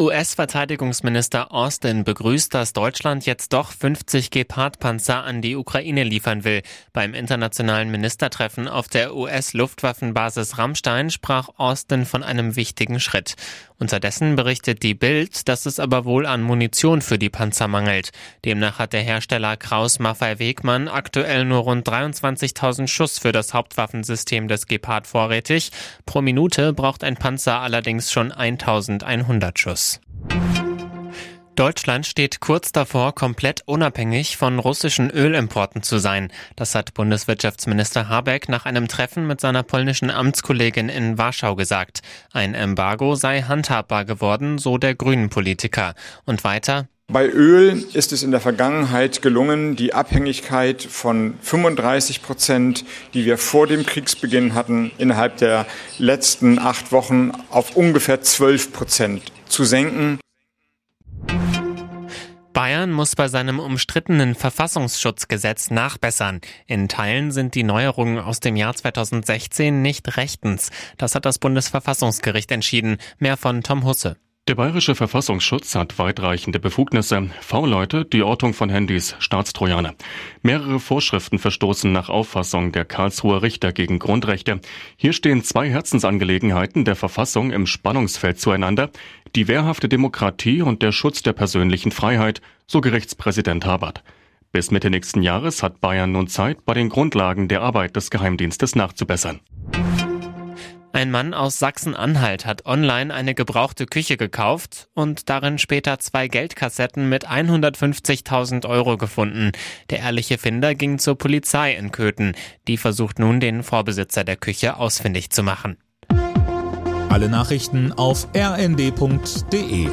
US-Verteidigungsminister Austin begrüßt, dass Deutschland jetzt doch 50 Gepard-Panzer an die Ukraine liefern will. Beim internationalen Ministertreffen auf der US-Luftwaffenbasis Rammstein sprach Austin von einem wichtigen Schritt. Unterdessen berichtet die Bild, dass es aber wohl an Munition für die Panzer mangelt. Demnach hat der Hersteller Kraus Maffei Wegmann aktuell nur rund 23.000 Schuss für das Hauptwaffensystem des Gepard vorrätig. Pro Minute braucht ein Panzer allerdings schon 1100 Schuss. Deutschland steht kurz davor, komplett unabhängig von russischen Ölimporten zu sein. Das hat Bundeswirtschaftsminister Habeck nach einem Treffen mit seiner polnischen Amtskollegin in Warschau gesagt. Ein Embargo sei handhabbar geworden, so der Grünen Politiker. Und weiter, bei Öl ist es in der Vergangenheit gelungen, die Abhängigkeit von 35 Prozent, die wir vor dem Kriegsbeginn hatten, innerhalb der letzten acht Wochen auf ungefähr 12 Prozent zu senken. Bayern muss bei seinem umstrittenen Verfassungsschutzgesetz nachbessern. In Teilen sind die Neuerungen aus dem Jahr 2016 nicht rechtens. Das hat das Bundesverfassungsgericht entschieden. Mehr von Tom Husse. Der bayerische Verfassungsschutz hat weitreichende Befugnisse. V-Leute, die Ortung von Handys, Staatstrojaner. Mehrere Vorschriften verstoßen nach Auffassung der Karlsruher Richter gegen Grundrechte. Hier stehen zwei Herzensangelegenheiten der Verfassung im Spannungsfeld zueinander. Die wehrhafte Demokratie und der Schutz der persönlichen Freiheit, so Gerichtspräsident Habert. Bis Mitte nächsten Jahres hat Bayern nun Zeit, bei den Grundlagen der Arbeit des Geheimdienstes nachzubessern. Ein Mann aus Sachsen-Anhalt hat online eine gebrauchte Küche gekauft und darin später zwei Geldkassetten mit 150.000 Euro gefunden. Der ehrliche Finder ging zur Polizei in Köthen. Die versucht nun, den Vorbesitzer der Küche ausfindig zu machen. Alle Nachrichten auf rnd.de